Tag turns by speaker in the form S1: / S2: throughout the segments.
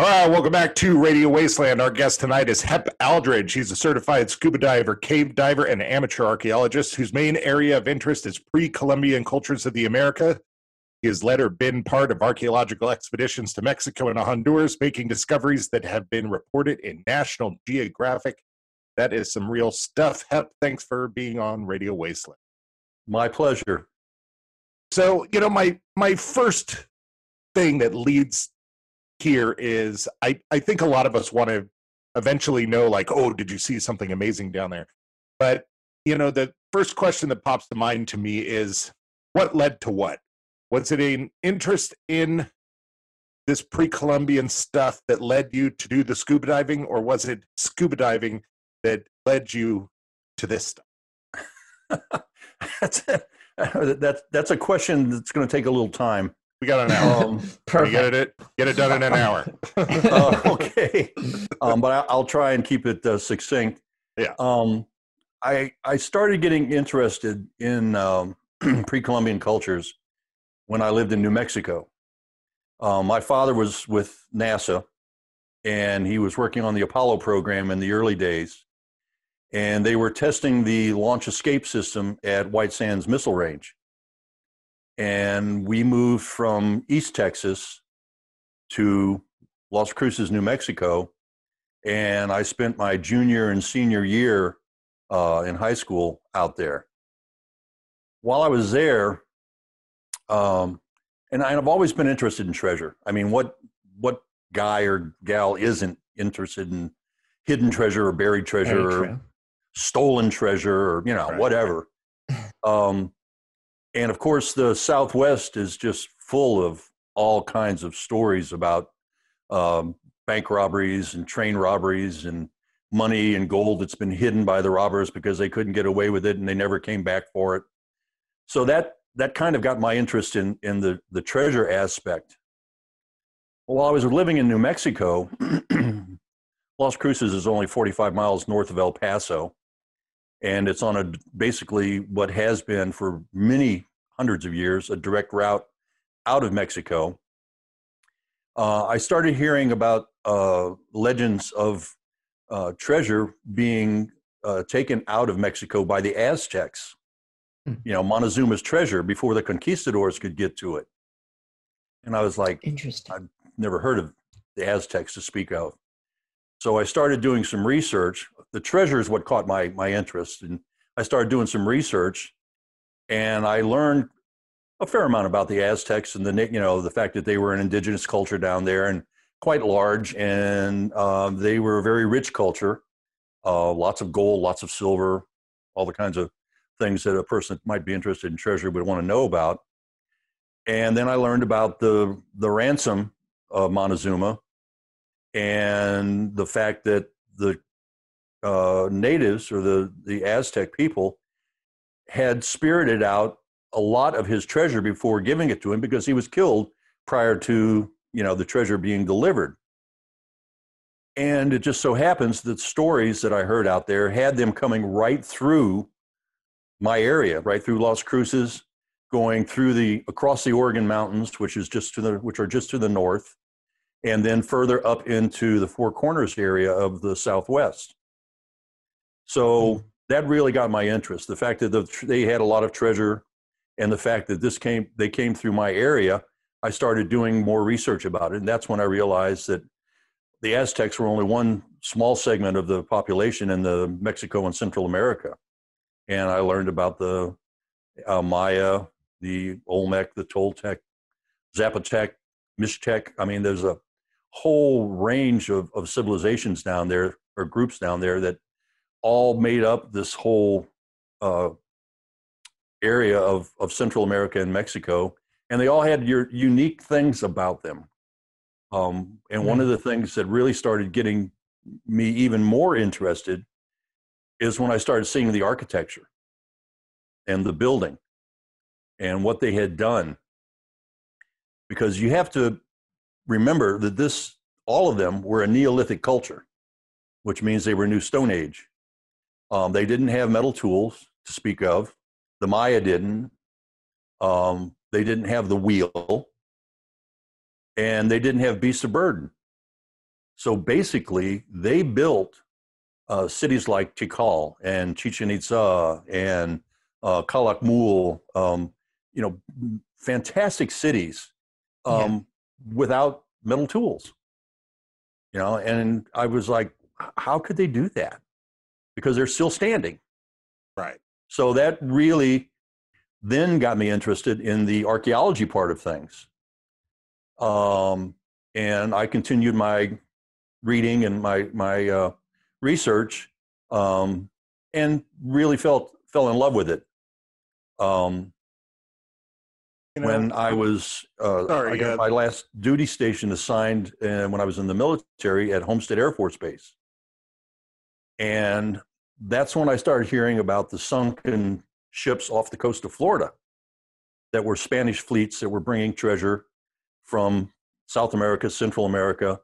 S1: All right, welcome back to Radio Wasteland. Our guest tonight is Hep Aldridge. He's a certified scuba diver, cave diver, and amateur archaeologist whose main area of interest is pre Columbian cultures of the America. He has led or been part of archaeological expeditions to Mexico and Honduras, making discoveries that have been reported in National Geographic. That is some real stuff. Hep, thanks for being on Radio Wasteland.
S2: My pleasure.
S1: So, you know, my my first thing that leads here is I, I think a lot of us want to eventually know like oh did you see something amazing down there? But you know the first question that pops to mind to me is what led to what? Was it an interest in this pre-columbian stuff that led you to do the scuba diving or was it scuba diving that led you to this stuff?
S2: That's, a, that's, that's a question that's going to take a little time
S1: we got an hour. Um, Perfect. Get it, get it done in an hour.
S2: uh, okay, um, but I, will try and keep it uh, succinct.
S1: Yeah.
S2: Um, I I started getting interested in um, pre-Columbian cultures when I lived in New Mexico. Um, my father was with NASA, and he was working on the Apollo program in the early days, and they were testing the launch escape system at White Sands Missile Range and we moved from East Texas to Las Cruces, New Mexico, and I spent my junior and senior year uh, in high school out there. While I was there, um, and I've always been interested in treasure. I mean, what what guy or gal isn't interested in hidden treasure or buried treasure or stolen treasure or you know right. whatever? Um, and of course, the Southwest is just full of all kinds of stories about um, bank robberies and train robberies and money and gold that's been hidden by the robbers because they couldn't get away with it and they never came back for it. So that that kind of got my interest in in the the treasure aspect. While I was living in New Mexico, Las Cruces is only 45 miles north of El Paso, and it's on a basically what has been for many hundreds of years a direct route out of Mexico. Uh, I started hearing about uh, legends of uh, treasure being uh, taken out of Mexico by the Aztecs. Hmm. You know, Montezuma's treasure before the conquistadors could get to it. And I was like,
S3: interesting.
S2: I've never heard of the Aztecs to speak of. So I started doing some research. The treasure is what caught my my interest, and I started doing some research, and I learned a fair amount about the Aztecs and the you know the fact that they were an indigenous culture down there and quite large, and uh, they were a very rich culture. Uh, lots of gold, lots of silver, all the kinds of things that a person that might be interested in treasure would want to know about. And then I learned about the the ransom of Montezuma and the fact that the uh, natives or the, the Aztec people had spirited out a lot of his treasure before giving it to him because he was killed prior to you know the treasure being delivered. And it just so happens that stories that i heard out there had them coming right through my area right through las cruces going through the across the Organ mountains which is just to the which are just to the north and then further up into the Four Corners area of the Southwest. So hmm. that really got my interest. The fact that the, they had a lot of treasure, and the fact that this came they came through my area, I started doing more research about it, and that's when I realized that the Aztecs were only one small segment of the population in the Mexico and Central America, and I learned about the uh, Maya, the Olmec, the Toltec, Zapotec, Mixtec. I mean, there's a whole range of, of civilizations down there or groups down there that all made up this whole uh, area of, of Central America and Mexico, and they all had your unique things about them. Um, and one of the things that really started getting me even more interested is when I started seeing the architecture and the building and what they had done. Because you have to remember that this, all of them were a Neolithic culture, which means they were New Stone Age. Um, they didn't have metal tools to speak of. The Maya didn't. Um, they didn't have the wheel. And they didn't have beasts of burden. So basically, they built uh, cities like Tikal and Chichen Itza and uh, Calakmul, um, you know, fantastic cities um. Without metal tools. You know, and I was like, how could they do that? Because they're still standing.
S1: Right.
S2: So that really then got me interested in the archaeology part of things. Um, and I continued my reading and my my uh, research, um, and really felt fell in love with it. Um, you know, when I was uh, sorry, I got uh, my last duty station assigned uh, when I was in the military at Homestead Air Force Base, and that's when I started hearing about the sunken ships off the coast of Florida that were Spanish fleets that were bringing treasure from South America, Central America,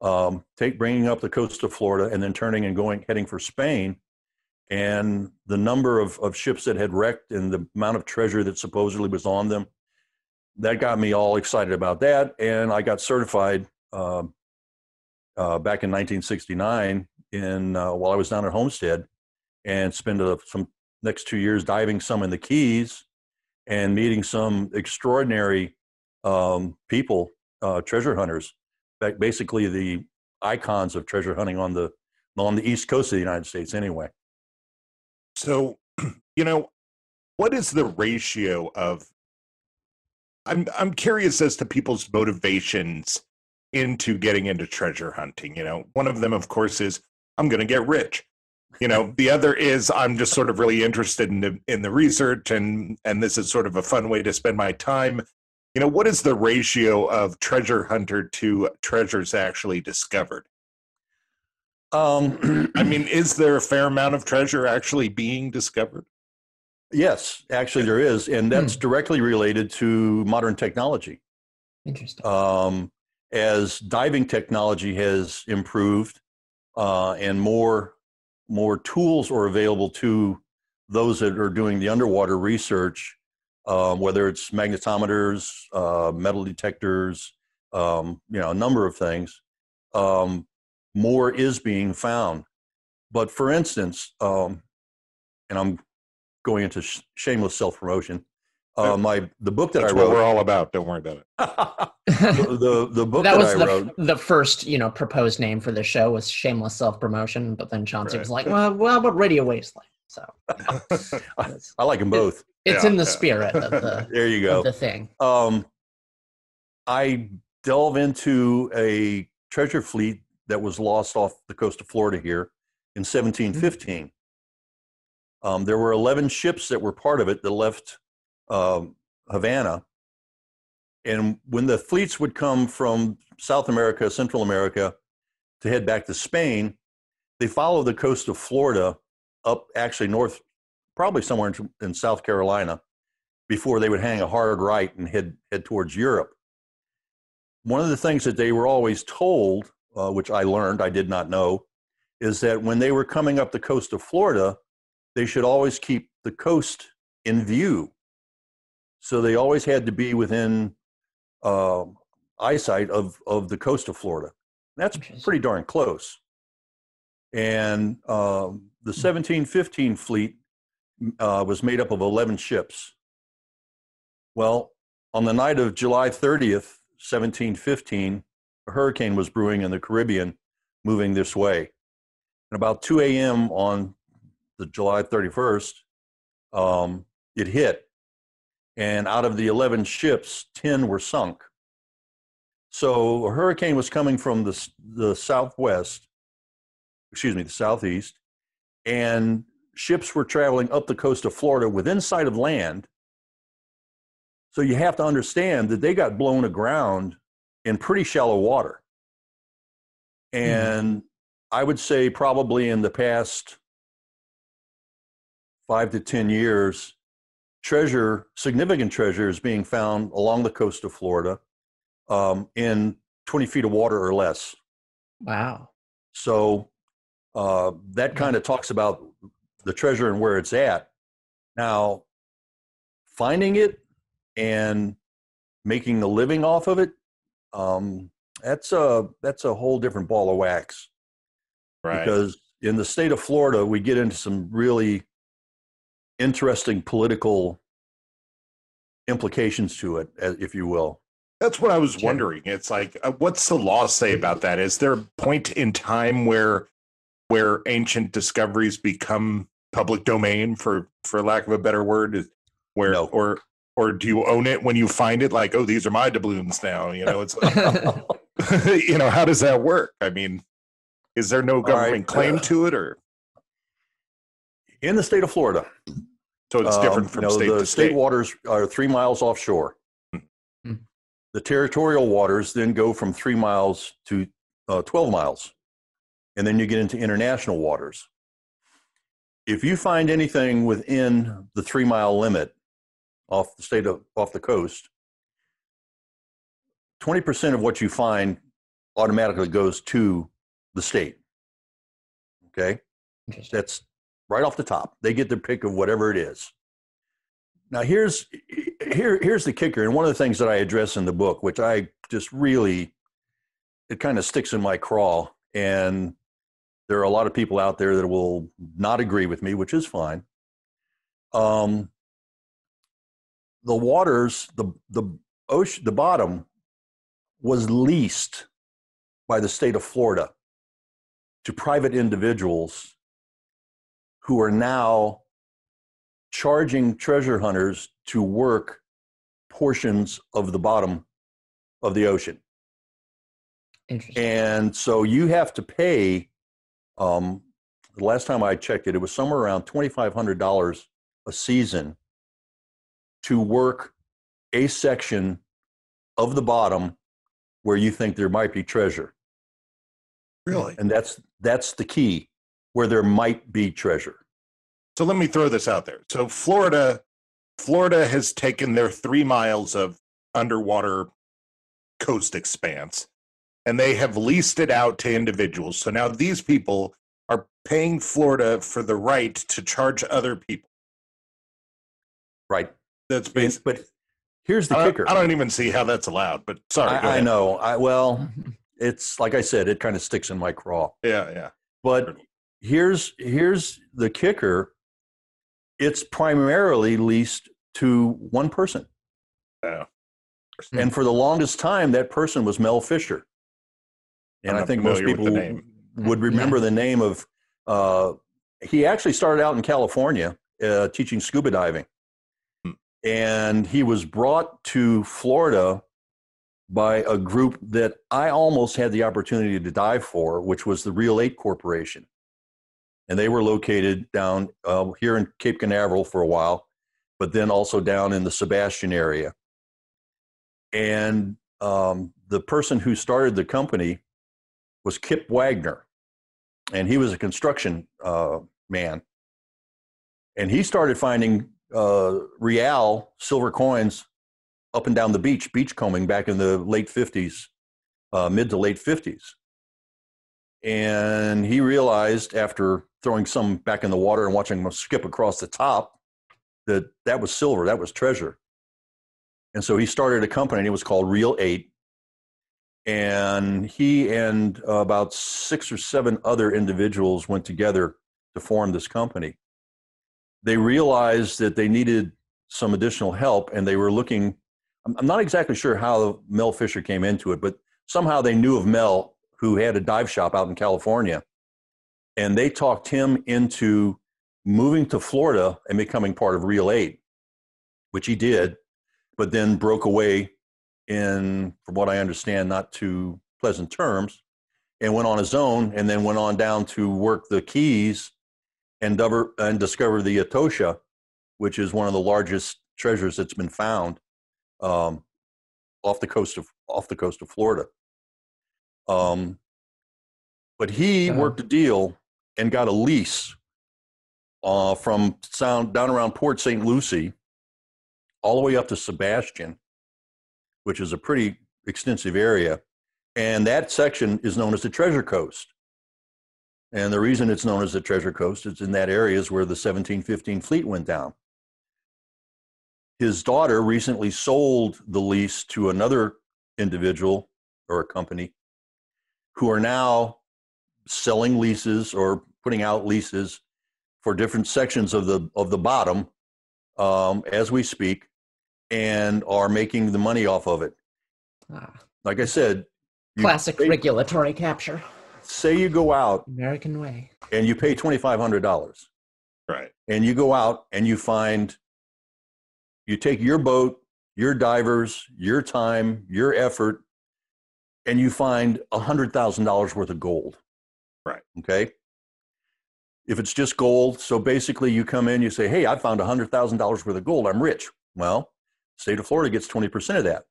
S2: um, take bringing up the coast of Florida, and then turning and going heading for Spain. And the number of, of ships that had wrecked and the amount of treasure that supposedly was on them, that got me all excited about that. And I got certified uh, uh, back in 1969 in uh, while I was down at Homestead, and spent a, some next two years diving some in the Keys and meeting some extraordinary um, people uh, treasure hunters, basically the icons of treasure hunting on the on the east coast of the United States, anyway.
S1: So, you know, what is the ratio of? I'm I'm curious as to people's motivations into getting into treasure hunting. You know, one of them, of course, is I'm going to get rich. You know, the other is I'm just sort of really interested in the in the research, and and this is sort of a fun way to spend my time you know what is the ratio of treasure hunter to treasures actually discovered um, i mean is there a fair amount of treasure actually being discovered
S2: yes actually there is and that's hmm. directly related to modern technology
S3: interesting
S2: um, as diving technology has improved uh, and more more tools are available to those that are doing the underwater research um, whether it's magnetometers, uh, metal detectors, um, you know, a number of things. Um, more is being found. But for instance, um, and I'm going into sh- shameless self promotion. Uh, my the book that
S1: That's
S2: I wrote.
S1: What we're all about. Don't worry about it.
S2: the, the, the book
S3: that,
S2: that,
S3: was
S2: I
S3: the,
S2: wrote.
S3: The first, you know, proposed name for the show was shameless self promotion, but then Chauncey right. was like, "Well, well, but Radio Wasteland." So
S2: I, I, like them both.
S3: It's yeah, in the yeah. spirit of the
S2: there you go
S3: the thing.
S2: Um, I delve into a treasure fleet that was lost off the coast of Florida here in 1715. Mm-hmm. Um, there were 11 ships that were part of it that left um, Havana. And when the fleets would come from South America, Central America to head back to Spain, they followed the coast of Florida up actually north, probably somewhere in, in South Carolina, before they would hang a hard right and head head towards Europe. One of the things that they were always told, uh, which I learned, I did not know, is that when they were coming up the coast of Florida, they should always keep the coast in view. So they always had to be within uh, eyesight of, of the coast of Florida. That's pretty darn close. And um, the 1715 fleet uh, was made up of 11 ships. Well, on the night of July 30th, 1715, a hurricane was brewing in the Caribbean, moving this way. And about 2 a.m. on the July 31st, um, it hit. And out of the 11 ships, 10 were sunk. So a hurricane was coming from the, the southwest, excuse me, the southeast, and ships were traveling up the coast of Florida within sight of land. So you have to understand that they got blown aground in pretty shallow water. Hmm. And mm. I would say probably in the past five to 10 years, treasure, significant treasure is being found along the coast of Florida um, in 20 feet of water or less.
S3: Wow.
S2: So uh, that kind of talks about the treasure and where it's at. Now, finding it and making a living off of it, um, that's a that's a whole different ball of wax.
S1: Right.
S2: Because in the state of Florida, we get into some really interesting political implications to it, if you will.
S1: That's what I was wondering. It's like, uh, what's the law say about that? Is there a point in time where where ancient discoveries become public domain, for for lack of a better word? Where
S2: No.
S1: or or do you own it when you find it? Like, oh, these are my doubloons now. You know, it's you know, how does that work? I mean, is there no
S2: right,
S1: claim
S2: uh,
S1: to it, or
S2: In the state of Florida,
S1: so it's
S2: um,
S1: different
S2: you
S1: from
S2: know,
S1: state
S2: the
S1: to
S2: state
S1: state?
S2: waters are three miles offshore.
S3: Hmm.
S2: The territorial waters then go from three miles to uh, 12 miles. And then you get into international waters. If you find anything within the three mile limit off the state of off the coast, 20% of what you find automatically goes to the state. Okay? That's right off the top. They get their pick of whatever it is. Now here's here here's the kicker, and one of the things that I address in the book, which I just really it kind of sticks in my craw, and there are a lot of people out there that will not agree with me, which is fine. Um, the waters, the the ocean, the bottom was leased by the state of Florida to private individuals who are now charging treasure hunters to work portions of the bottom of the ocean.
S3: Interesting.
S2: And so you have to pay, um, the last time I checked it, it was somewhere around $2,500 a season to work a section of the bottom where you think there might be treasure.
S1: Really?
S2: And that's, that's the key where there might be treasure.
S1: So let me throw this out there. So Florida, Florida has taken their three miles of underwater coast expanse, and they have leased it out to individuals. So now these people are paying Florida for the right to charge other people.
S2: Right.
S1: That's basically.
S2: But here's the
S1: I
S2: kicker.
S1: I don't even see how that's allowed. But sorry,
S2: I, I know. I well, it's like I said, it kind of sticks in my craw.
S1: Yeah, yeah.
S2: But here's here's the kicker. It's primarily leased to one person.
S1: Yeah.
S3: Hmm.
S2: And for the longest time, that person was Mel Fisher. And
S1: I'm
S2: I
S1: not
S2: think most people would remember the name of. Uh, he actually started out in California uh, teaching scuba diving,
S1: Hmm.
S2: and he was brought to Florida by a group that I almost had the opportunity to dive for, which was the Real Eight Corporation, and they were located down uh, here in Cape Canaveral for a while, but then also down in the Sebastian area. And um, the person who started the company was Kip Wagner, and he was a construction uh, man. And he started finding uh, real silver coins up and down the beach, beachcombing back in the late 50s, uh, mid to late 50s. And he realized after throwing some back in the water and watching them skip across the top that that was silver, that was treasure. And so he started a company, and it was called Real Eight and he and about six or seven other individuals went together to form this company. They realized that they needed some additional help, and they were looking. I'm not exactly sure how Mel Fisher came into it, but somehow they knew of Mel, who had a dive shop out in California, and they talked him into moving to Florida and becoming part of Real Eight, which he did, but then broke away in, from what I understand, not too pleasant terms, and went on his own, and then went on down to work the Keys and, double, and discover the Atocha, which is one of the largest treasures that's been found um, off the coast of off the coast of Florida. Um, but he
S3: Uh-huh.
S2: worked a deal and got a lease uh, from sound down around Port St. Lucie, all the way up to Sebastian, which is a pretty extensive area. And that section is known as the Treasure Coast. And the reason it's known as the Treasure Coast is in that area is where the 1715 fleet went down. His daughter recently sold the lease to another individual or a company who are now selling leases or putting out leases for different sections of the of the bottom um, as we speak and are making the money off of it.
S3: Ah,
S2: Like I said,
S3: classic
S2: pay-
S3: regulatory capture.
S2: say you go out
S3: American way.
S2: and you pay twenty five hundred dollars,
S1: Right.
S2: and you go out and you find, you take your boat, your divers, your time, your effort, and you find a hundred thousand dollars worth of gold.
S1: Right.
S2: Okay. If it's just gold, so basically you come in, you say, "Hey, I found a hundred thousand dollars worth of gold. I'm rich." Well, state of Florida gets twenty percent of that.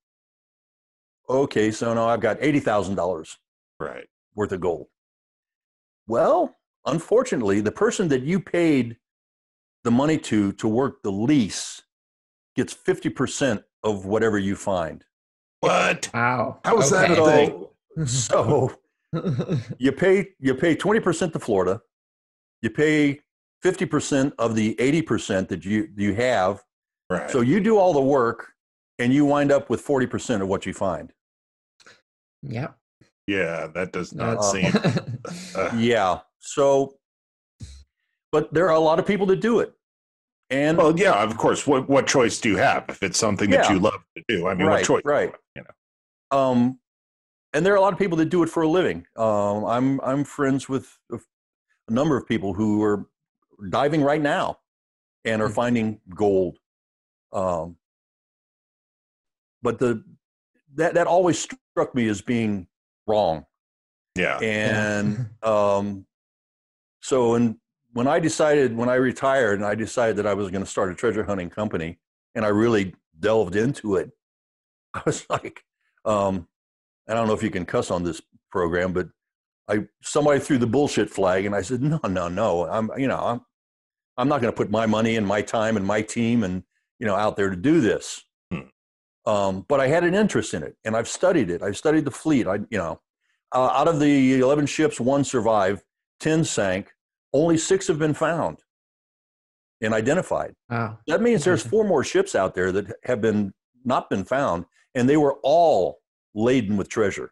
S2: Okay, so now I've got eighty thousand dollars
S1: Right.
S2: worth of gold. Well, unfortunately, the person that you paid the money to to work the lease gets 50% of whatever you find.
S1: What?
S3: Wow.
S1: How is that a
S3: okay.
S1: thing?
S2: So you pay you pay 20% to Florida, you pay 50% of the 80% that you you have.
S1: Right.
S2: So you do all the work and you wind up with 40% of what you find.
S3: Yeah.
S1: yeah, that does not
S2: Uh,
S1: seem. uh,
S2: Yeah. So but there are a lot of people that do it. And
S1: well, yeah, of course. What what choice do you have if it's something that you love to do? I mean,
S2: Right,
S1: what choice?
S2: right.
S1: You know.
S2: um, and there are a lot of people that do it for a living. Um, I'm I'm friends with a a number of people who are diving right now and are
S3: Mhm.
S2: finding gold. Um, but the that that always struck me as being wrong.
S1: Yeah.
S2: And um, so and when I decided when I retired and I decided that I was going to start a treasure hunting company and I really delved into it, I was like, um, I don't know if you can cuss on this program, but I somebody threw the bullshit flag and I said, no, no, no, I'm you know I'm I'm not going to put my money and my time and my team and you know out there to do this.
S1: Hmm.
S2: Um, but I had an interest in it and I've studied it. I've studied the fleet. I you know uh, out of the 11 ships, one survived, 10 sank, only six have been found and identified.
S3: wow.
S2: That means there's four more ships out there that have been not been found, and they were all laden with treasure.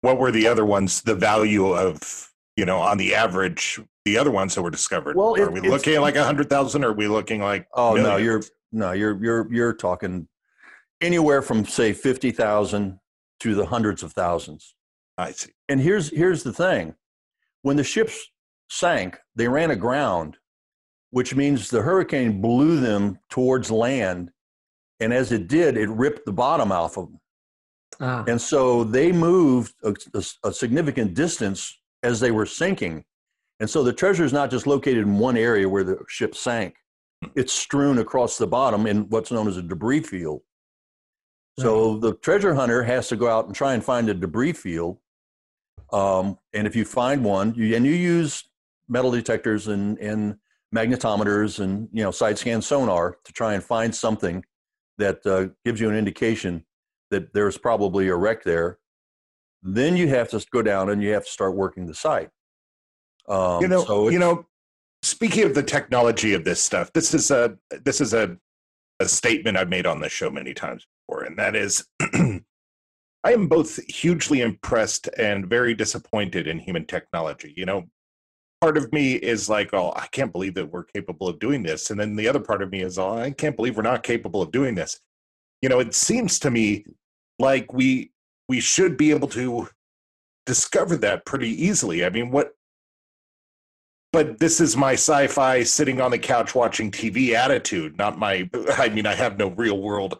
S1: What were the other ones? The value of you know on the average, the other ones that were discovered.
S2: Well,
S1: are
S2: it-
S1: we looking at like a hundred thousand? Are we looking like?
S2: Oh no, you're no, you're you're you're talking anywhere from say fifty thousand to the hundreds of thousands.
S1: I see.
S2: And here's here's the thing: when the ships sank, they ran aground, which means the hurricane blew them towards land, and as it did, it ripped the bottom off of them.
S3: Ah,
S2: And so they moved a, a- a significant distance as they were sinking. And so the treasure is not just located in one area where the ship sank, it's strewn across the bottom in what's known as a debris field. So the treasure hunter has to go out and try and find a debris field. Um, and if you find one, you, and you use metal detectors and, and magnetometers and you know side scan sonar to try and find something that uh, gives you an indication that there's probably a wreck there. Then you have to go down and you have to start working the site. Um,
S1: you know,
S2: so
S1: you know. Speaking of the technology of this stuff, this is a this is a a statement I've made on this show many times before, and that is, I am both hugely impressed and very disappointed in human technology. You know, part of me is like, oh, I can't believe that we're capable of doing this, and then the other part of me is, oh, I can't believe we're not capable of doing this. You know, it seems to me like we we should be able to discover that pretty easily. I mean, what but this is my sci-fi sitting on the couch watching TV attitude, not my I mean I have no real world.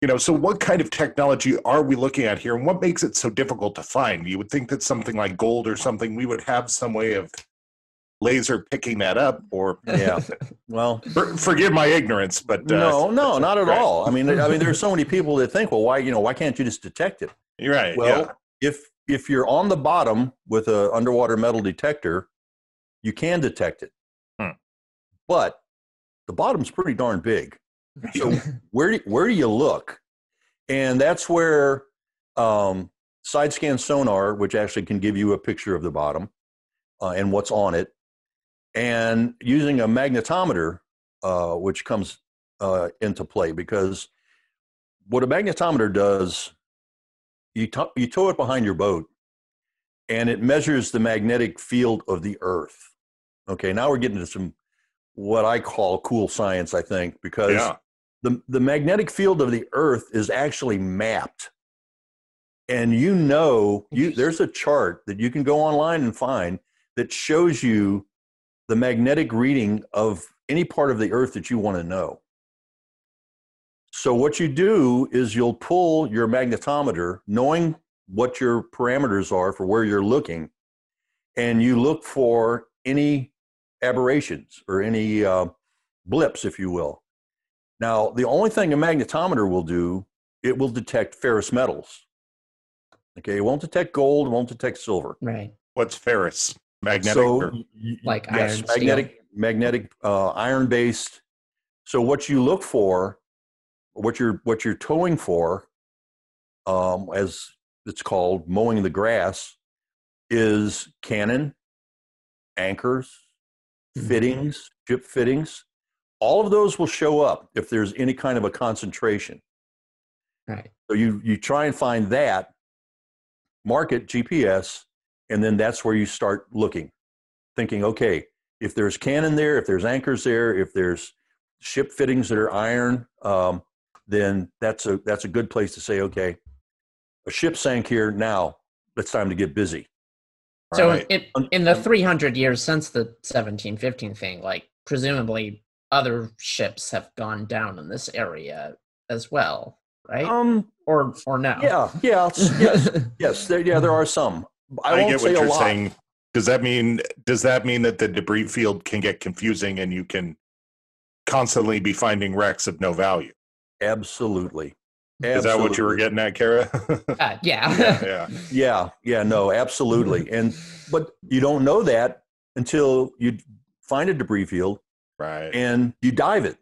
S1: You know, so what kind of technology are we looking at here and what makes it so difficult to find? You would think that something like gold or something we would have some way of laser picking that up or
S2: yeah, well,
S1: for, forgive my ignorance, but uh,
S2: no, no, not at
S1: right.
S2: all. I mean, I mean, there's so many people that think, well, why, you know, why can't you just detect it?
S1: You're right.
S2: Well,
S1: yeah.
S2: if if you're on the bottom with a underwater metal detector, you can detect it.
S1: Hmm.
S2: But the bottom's pretty darn big. So where do, where do you look? And that's where um, side scan sonar, which actually can give you a picture of the bottom uh, and what's on it, and using a magnetometer, uh, which comes uh, into play because what a magnetometer does you, to, you tow it behind your boat and it measures the magnetic field of the earth. Okay, now we're getting to some what I call cool science, I think, because
S1: Yeah.
S2: the, the magnetic field of the earth is actually mapped. And you know, you there's a chart that you can go online and find that shows you the magnetic reading of any part of the earth that you want to know. So what you do is you'll pull your magnetometer, knowing what your parameters are for where you're looking, and you look for any aberrations or any uh, blips, if you will. Now, the only thing a magnetometer will do, it will detect ferrous metals. Okay, it won't detect gold, it won't detect silver.
S3: Right.
S1: What's ferrous? Magnetic.
S2: So,
S1: or-
S2: y- y-
S3: Like
S2: yes,
S3: iron, steel.
S2: magnetic, magnetic, uh, iron based. So what you look for, what you're what you're towing for, um, as it's called, mowing the grass, is cannon, anchors,
S3: Mhm.
S2: fittings, ship fittings. All of those will show up if there's any kind of a concentration.
S3: Right.
S2: So you you try and find that, mark it GPS, and then that's where you start looking, thinking, okay, if there's cannon there, if there's anchors there, if there's ship fittings that are iron, um, then that's a that's a good place to say, okay, a ship sank here. Now it's time to get busy.
S3: So
S1: Right.
S3: in, in the 300 years since the 1715 thing, like presumably other ships have gone down in this area as well, right?
S2: Um,
S3: or or no?
S2: yeah, yeah, yes, yes, there, yeah, there are some. I,
S1: I,
S2: won't
S1: get what
S2: a
S1: you're
S2: lot.
S1: saying. Does that mean does that mean that the debris field can get confusing and you can constantly be finding wrecks of no value?
S2: Absolutely.
S1: Is that what you were getting at, Kara?
S3: Uh, yeah.
S1: yeah.
S2: Yeah, yeah, no, absolutely. And but you don't know that until you find a debris field
S1: Right.
S2: and you dive it.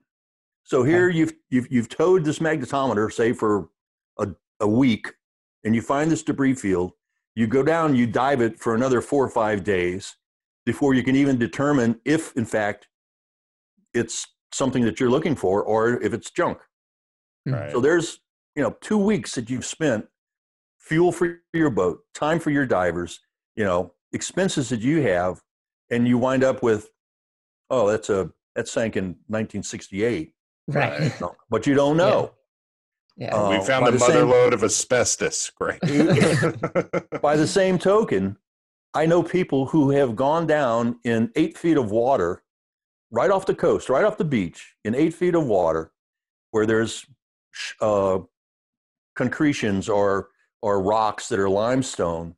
S2: So here you've you've you've towed this magnetometer, say for a, a week, and you find this debris field. You go down, you dive it for another four or five days before you can even determine if, in fact, it's something that you're looking for or if it's junk. Hmm.
S1: right.
S2: So there's, you know, two weeks that you've spent fuel for your boat, time for your divers, you know, expenses that you have, and you wind up with, oh, that's a that sank in 1968,
S3: right.
S2: No, but you don't know.
S3: Yeah.
S2: Uh,
S1: we found a
S2: the
S1: mother
S2: same-
S1: load of asbestos. Great.
S2: By the same token, I know people who have gone down in eight feet of water, right off the coast, right off the beach, in eight feet of water, where there's uh, concretions or or rocks that are limestone,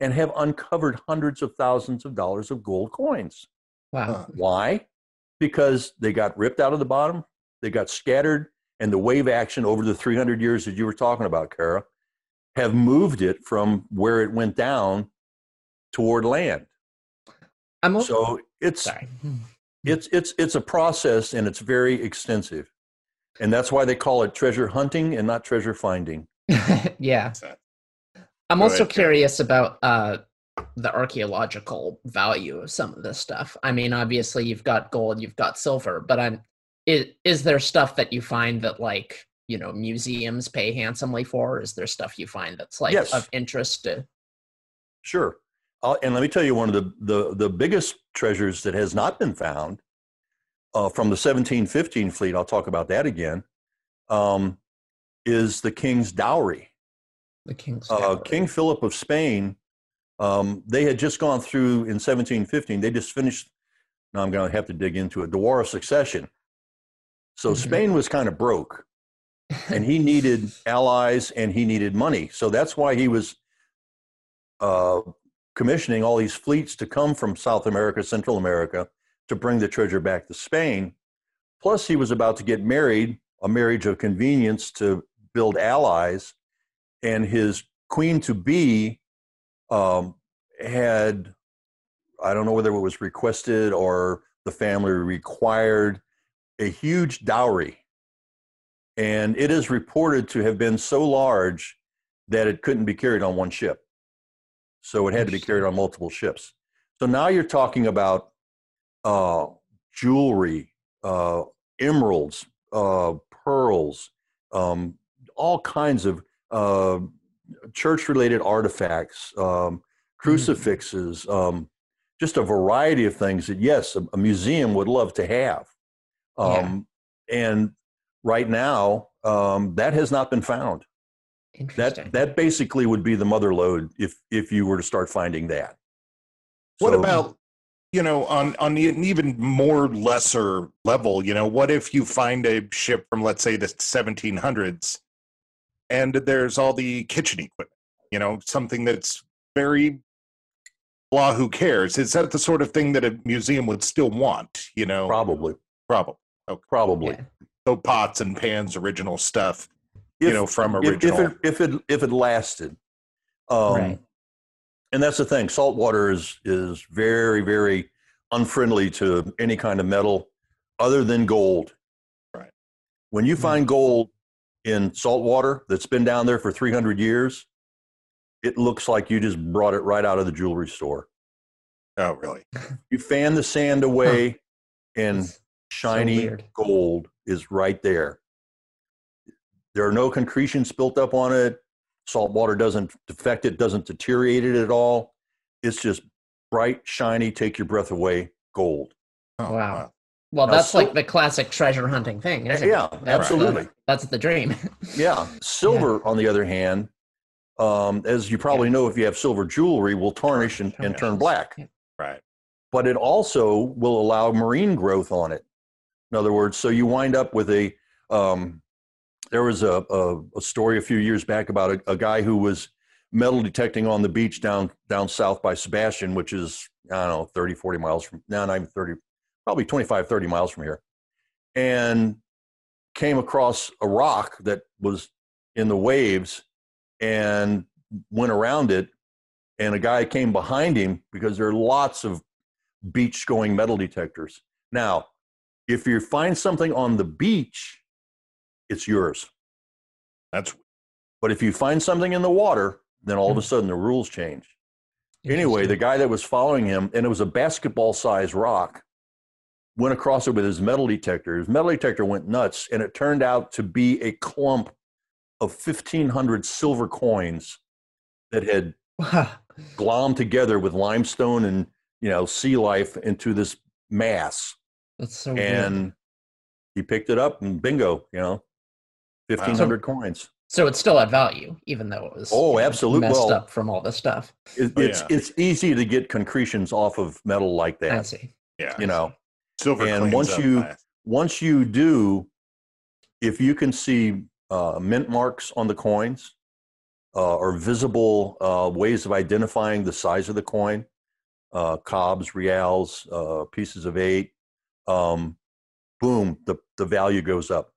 S2: and have uncovered hundreds of thousands of dollars of gold coins.
S3: wow.
S2: Why? Because they got ripped out of the bottom, they got scattered, and the wave action over the 300 years that you were talking about, Kara, have moved it from where it went down toward land.
S3: I'm al-
S2: So it's
S3: sorry.
S2: it's it's it's a process and it's very extensive. And that's why they call it treasure hunting and not treasure finding.
S3: yeah. I'm
S1: Go
S3: also
S1: ahead, Karen.
S3: curious about uh, the archaeological value of some of this stuff. I mean, obviously you've got gold, you've got silver, but I'm is, is there stuff that you find that like you know museums pay handsomely for? Is there stuff you find that's like
S2: Yes.
S3: of interest to?
S2: Sure. Uh, and let me tell you one of the, the, the biggest treasures that has not been found uh, from the 1715 fleet, I'll talk about that again, um, is the king's dowry.
S3: The king's
S2: Uh, King Philip of Spain, um, they had just gone through in 1715, they just finished, now I'm going to have to dig into it, the War of Succession. So
S3: Mhm.
S2: Spain was kind of broke and he needed allies and he needed money. So that's why he was uh, commissioning all these fleets to come from South America, Central America, to bring the treasure back to Spain. Plus, he was about to get married, a marriage of convenience to build allies, and his queen to be um, had, I don't know whether it was requested or the family required, a huge dowry and it is reported to have been so large that it couldn't be carried on one ship. So it had to be carried on multiple ships. So now you're talking about uh, jewelry, uh, emeralds, uh, pearls, um, all kinds of uh, church-related artifacts, um, crucifixes, um, just a variety of things that yes, a, a museum would love to have. Um, And right now, um, that has not been found.
S3: Interesting.
S2: That that basically would be the mother lode if if you were to start finding that.
S1: What
S2: So-
S1: about you know on on an even more lesser level? You know, what if you find a ship from let's say the 1700s, and there's all the kitchen equipment? You know, something that's very blah. Who cares? Is that the sort of thing that a museum would still want? You know,
S2: probably
S1: probably.
S2: Probably
S3: Yeah.
S1: So pots and pans, original stuff.
S2: If-
S1: you know, from
S2: if, if it if it if it lasted. Um,
S3: Right.
S2: And that's the thing. Salt water is is very very unfriendly to any kind of metal other than gold.
S1: Right.
S2: When you
S3: Mhm.
S2: find gold in salt water that's been down there for 300 years, it looks like you just brought it right out of the jewelry store.
S1: oh, really?
S2: You fan the sand away and
S3: It's so
S2: shiny gold is right there. There are no concretions built up on it. Salt water doesn't affect it, doesn't deteriorate it at all. It's just bright, shiny, take your breath away gold.
S1: Oh,
S3: Wow. Well,
S2: Now,
S3: that's
S2: sil-
S3: like the classic treasure hunting thing, isn't
S2: Yeah,
S3: it? That's the-
S2: absolutely.
S3: that's the dream.
S2: Yeah. Silver, on the other hand, um, as you probably know, if you have silver jewelry, will tarnish and, and turn black.
S3: Yeah.
S1: Right.
S2: but it also will allow marine growth on it. In other words, so you wind up with a. Um, there was a, a, a story a few years back about a, a guy who was metal detecting on the beach down down south by Sebastian, which is I don't know 30, 40 miles from now, not even 30, probably 25, 30 miles from here, and came across a rock that was in the waves and went around it and a guy came behind him because there are lots of beach going metal detectors. Now, if you find something on the beach, it's yours.
S1: That's
S2: But if you find something in the water, then all of a
S3: Hmm.
S2: sudden the rules change. Anyway, the guy that was following him, and it was a basketball sized rock, went across it with his metal detector. His metal detector went nuts, and it turned out to be a clump of 1,500 silver coins that had glommed together with limestone and you know sea life into this mass
S3: That's so weird.
S2: and he picked it up and bingo you know 1500 coins
S3: So it still had value, even though it was
S2: Oh, absolutely
S3: messed
S2: well-
S3: up from all this stuff.
S2: it,
S1: Oh,
S2: it's
S1: yeah.
S2: it's easy to get concretions off of metal like that.
S3: I
S2: that
S3: see.
S1: yeah.
S2: you know
S1: Silver
S2: and once you-
S1: fast.
S2: once you do if you can see uh, mint marks on the coins uh, or visible uh, ways of identifying the size of the coin uh, cobs reals uh, pieces of eight um, boom the, the value goes up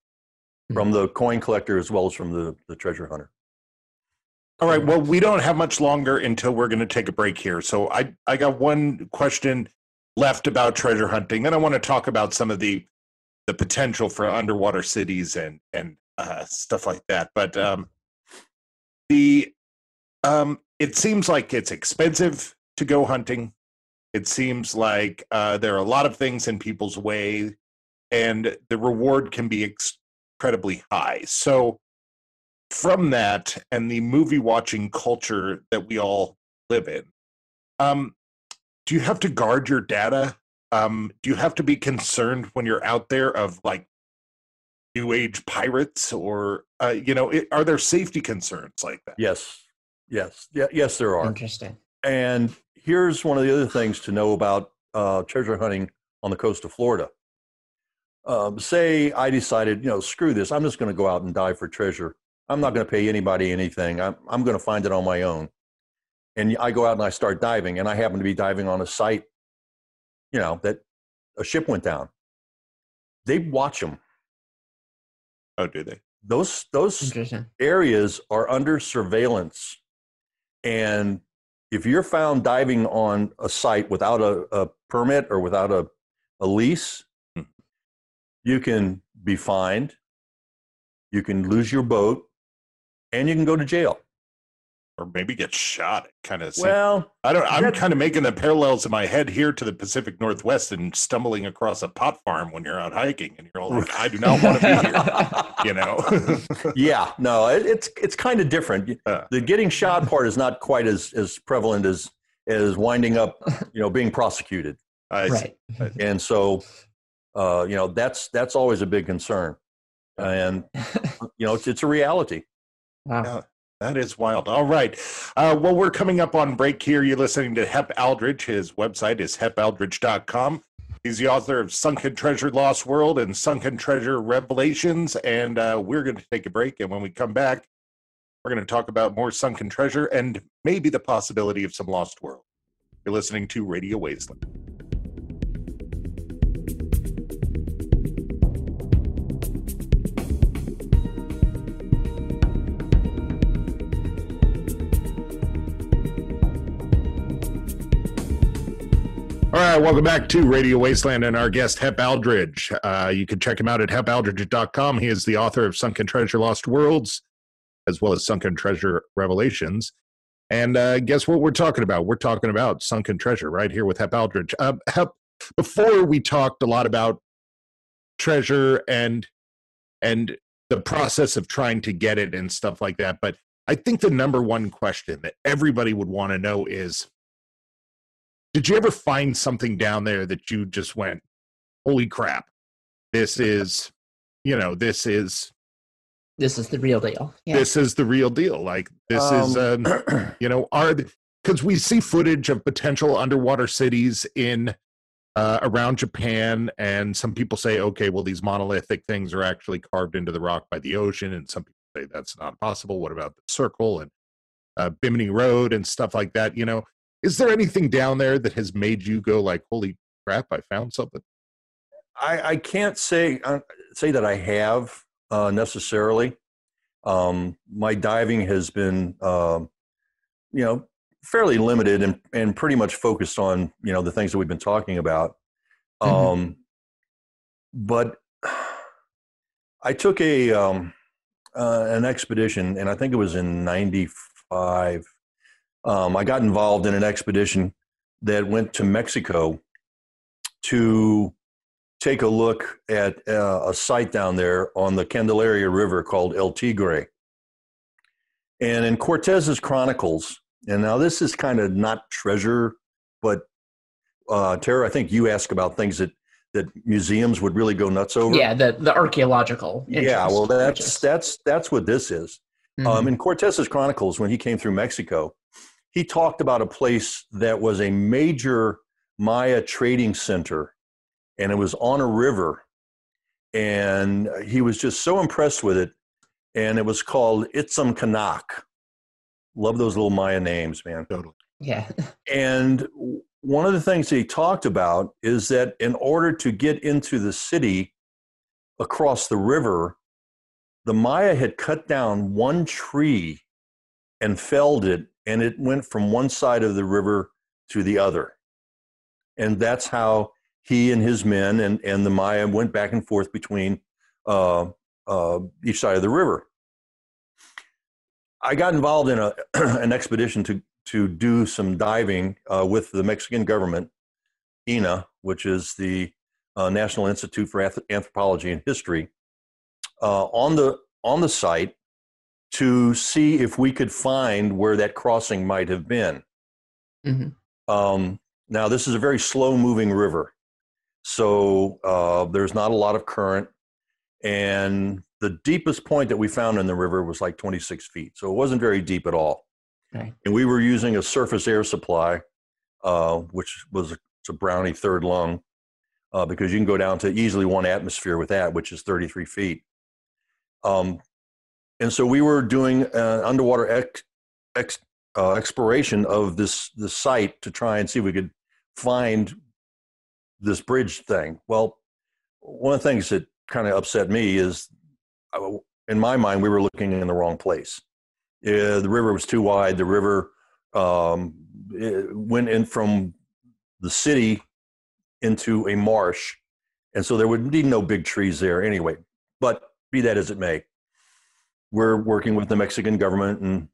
S2: from the coin collector as well as from the, the treasure hunter
S1: All right. Well, we don't have much longer until we're going to take a break here. So I I got one question left about treasure hunting. Then I want to talk about some of the the potential for underwater cities and and uh, stuff like that. But um, the um, it seems like it's expensive to go hunting. It seems like uh, there are a lot of things in people's way, and the reward can be incredibly high. So from that and the movie watching culture that we all live in um do you have to guard your data? Um do you have to be concerned when you're out there of like new age pirates or uh you know it, are there safety concerns like that?
S2: Yes. Yes. Yeah, yes there are.
S3: Interesting.
S2: And here's one of the other things to know about uh, treasure hunting on the coast of Florida. Um, say I decided, you know, screw this. I'm just going to go out and dive for treasure. I'm not going to pay anybody anything. I'm, I'm going to find it on my own. And I go out and I start diving, and I happen to be diving on a site, you know, that a ship went down. They watch them.
S1: oh do they
S2: Those those areas are under surveillance. And if you're found diving on a site without a, a permit or without a, a lease,
S1: Hmm.
S2: you can be fined, you can lose your boat, and you can go to jail.
S1: Or maybe get shot. Kind of
S2: Well,
S1: I don't. I'm kind of making the parallels in my head here to the Pacific Northwest and stumbling across a pot farm when you're out hiking, and you're all like, "I do not want to be here," you know.
S2: yeah, no, it, it's it's kind of different.
S1: Uh.
S2: The getting shot part is not quite as as prevalent as as winding up, you know, being prosecuted.
S1: I see.
S3: right.
S2: and so uh, you know that's that's always a big concern and you know it's, it's a reality
S3: wow.
S1: That is wild. All right. Uh, well, we're coming up on break here. You're listening to Hep Aldridge. His website is hepaldridge.com. He's the author of Sunken Treasure Lost World and Sunken Treasure Revelations. And uh, we're going to take a break. And when we come back, we're going to talk about more sunken treasure and maybe the possibility of some lost world. You're listening to Radio Wasteland. All right, welcome back to Radio Wasteland and our guest, Hep Aldridge. Uh, you can check him out at hepaldridge.com. He is the author of Sunken Treasure Lost Worlds, as well as Sunken Treasure Revelations. And uh, guess what we're talking about? We're talking about sunken treasure right here with Hep Aldridge. Uh, Hep, before we talked a lot about treasure and and the process of trying to get it and stuff like that, but I think the number one question that everybody would want to know is did you ever find something down there that you just went holy crap this is you know this is
S3: This is the real deal. Yeah.
S1: this is the real deal like this is
S2: Um,
S1: um, you know are because we see footage of potential underwater cities in uh, around japan and some people say okay well these monolithic things are actually carved into the rock by the ocean and some people say that's not possible what about the circle and uh, bimini road and stuff like that you know is there anything down there that has made you go like holy crap i found something
S2: I, I can't say uh, say that I have uh, necessarily. Um, my diving has been, um, you know, fairly limited and, and pretty much focused on you know the things that we've been talking about. Um,
S3: Mhm.
S2: But I took a um, uh, an expedition, and I think it was in '95. Um, I got involved in an expedition that went to Mexico to take a look at uh, a site down there on the Candelaria River called El Tigre. And in Cortez's Chronicles, and now this is kind of not treasure, but uh, Tara, I think you asked about things that, that museums would really go nuts over.
S3: yeah, the the archaeological.
S2: yeah. Well, that's that's that's what this is.
S3: Mhm.
S2: Um, in Cortez's Chronicles, when he came through Mexico, he talked about a place that was a major Maya trading center, and it was on a river. And he was just so impressed with it, and it was called Itzam Kanak. Love those little Maya names, man.
S1: totally
S3: yeah.
S2: And one of the things he talked about is that in order to get into the city across the river, the Maya had cut down one tree and felled it, and it went from one side of the river to the other. And that's how he and his men and, and the Maya went back and forth between uh, uh, each side of the river. I got involved in a, an expedition to to do some diving uh, with the Mexican government, INAH, which is the uh, National Institute for Anth- Anthropology and History, uh, on the on the site to see if we could find where that crossing might have been.
S3: Mhm.
S2: Um, now, this is a very slow moving river, so uh, there's not a lot of current, and the deepest point that we found in the river was like 26 feet, so it wasn't very deep at all
S3: Okay.
S2: and we were using a surface air supply, uh, which was a Brownie third lung, uh, because you can go down to easily one atmosphere with that, which is 33 feet. Um, and so we were doing an underwater ex, ex, uh, exploration of this this site to try and see if we could find this bridge thing. Well, one of the things that kind of upset me is, uh, in my mind, we were looking in the wrong place. Uh, the river was too wide. The river um, went in from the city into a marsh, and so there would be no big trees there anyway. But be that as it may, we're working with the Mexican government and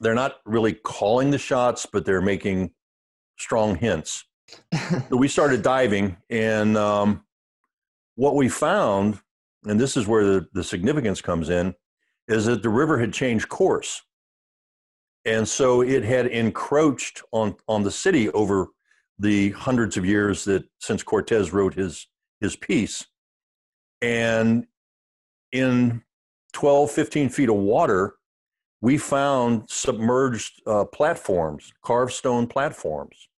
S2: they're not really calling the shots, but they're making strong hints. so we started diving, and um, what we found, and this is where the, the significance comes in, is that the river had changed course. And so it had encroached on, on the city over the hundreds of years that since Cortez wrote his, his piece. And in 12, 15 feet of water, we found submerged uh, platforms, carved stone platforms.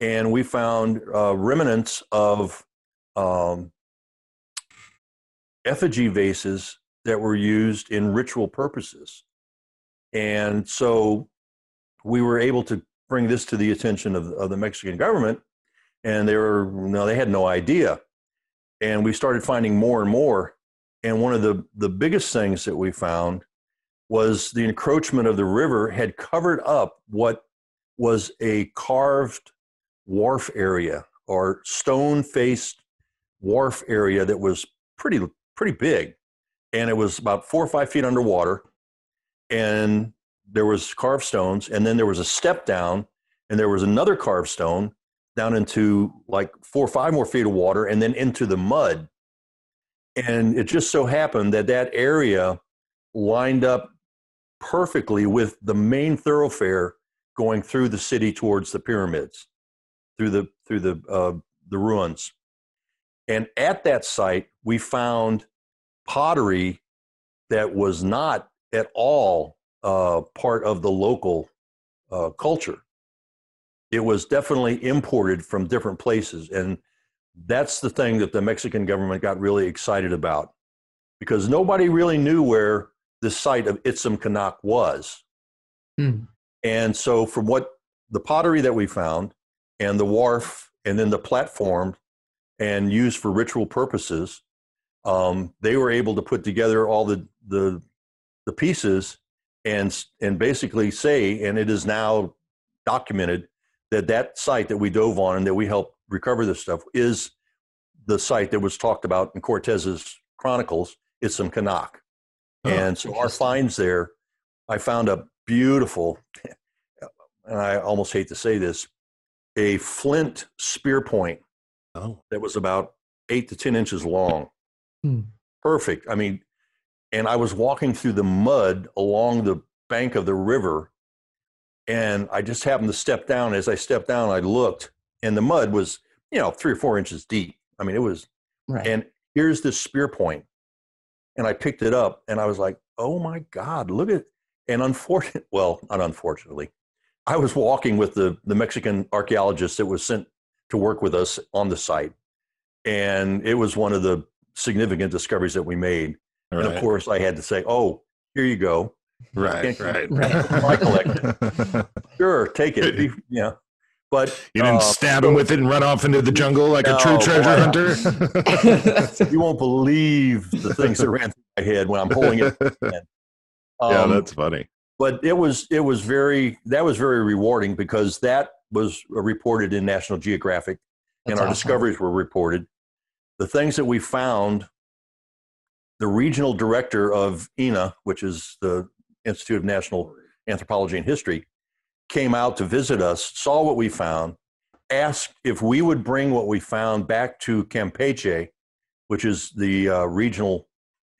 S2: And we found uh, remnants of um, effigy vases that were used in ritual purposes. And so we were able to bring this to the attention of, of the Mexican government, and they were no, they had no idea. And we started finding more and more. And one of the, the biggest things that we found was the encroachment of the river had covered up what was a carved wharf area or stone faced wharf area that was pretty pretty big. And it was about four or five feet underwater. And there was carved stones and then there was a step down and there was another carved stone down into like four or five more feet of water and then into the mud and it just so happened that that area lined up perfectly with the main thoroughfare going through the city towards the pyramids through the through the uh, the ruins and at that site we found pottery that was not at all uh, part of the local uh, culture. It was definitely imported from different places. And that's the thing that the Mexican government got really excited about because nobody really knew where the site of Itzam Kanak was. Hmm. And so, from what the pottery that we found and the wharf and then the platform and used for ritual purposes, um, they were able to put together all the, the, the pieces and, and basically say, and it is now documented, that that site that we dove on and that we helped recover this stuff is the site that was talked about in Cortez's chronicles. Itzam Kanak. Oh, and so our finds there, I found a beautiful, and I almost hate to say this, a flint spear point oh. that was about eight to 10 inches long. Hmm. Perfect. I mean, and I was walking through the mud along the bank of the river, and I just happened to step down. As I stepped down, I looked, and the mud was, you know, three or four inches deep. I mean, it was, right. and here's this spear point, and I picked it up, and I was like, oh my God, look at, and unfortunately, well, not unfortunately, I was walking with the the Mexican archaeologist that was sent to work with us on the site, and it was one of the significant discoveries that we made. Right. And of course, I had to say, "Oh, here you go."
S1: Right, right, right. My
S2: collection. sure, take it. yeah. But
S1: you didn't uh, stab him with it and run off into the jungle like no, a true treasure hunter.
S2: you won't believe the things that ran through my head when I'm pulling it.
S1: Um, yeah, that's funny.
S2: But it was it was very that was very rewarding because that was reported in National Geographic, that's and our awesome. discoveries were reported the things that we found, the regional director of INAH, which is the Institute of National Anthropology and History, came out to visit us, saw what we found, asked if we would bring what we found back to Campeche, which is the uh, regional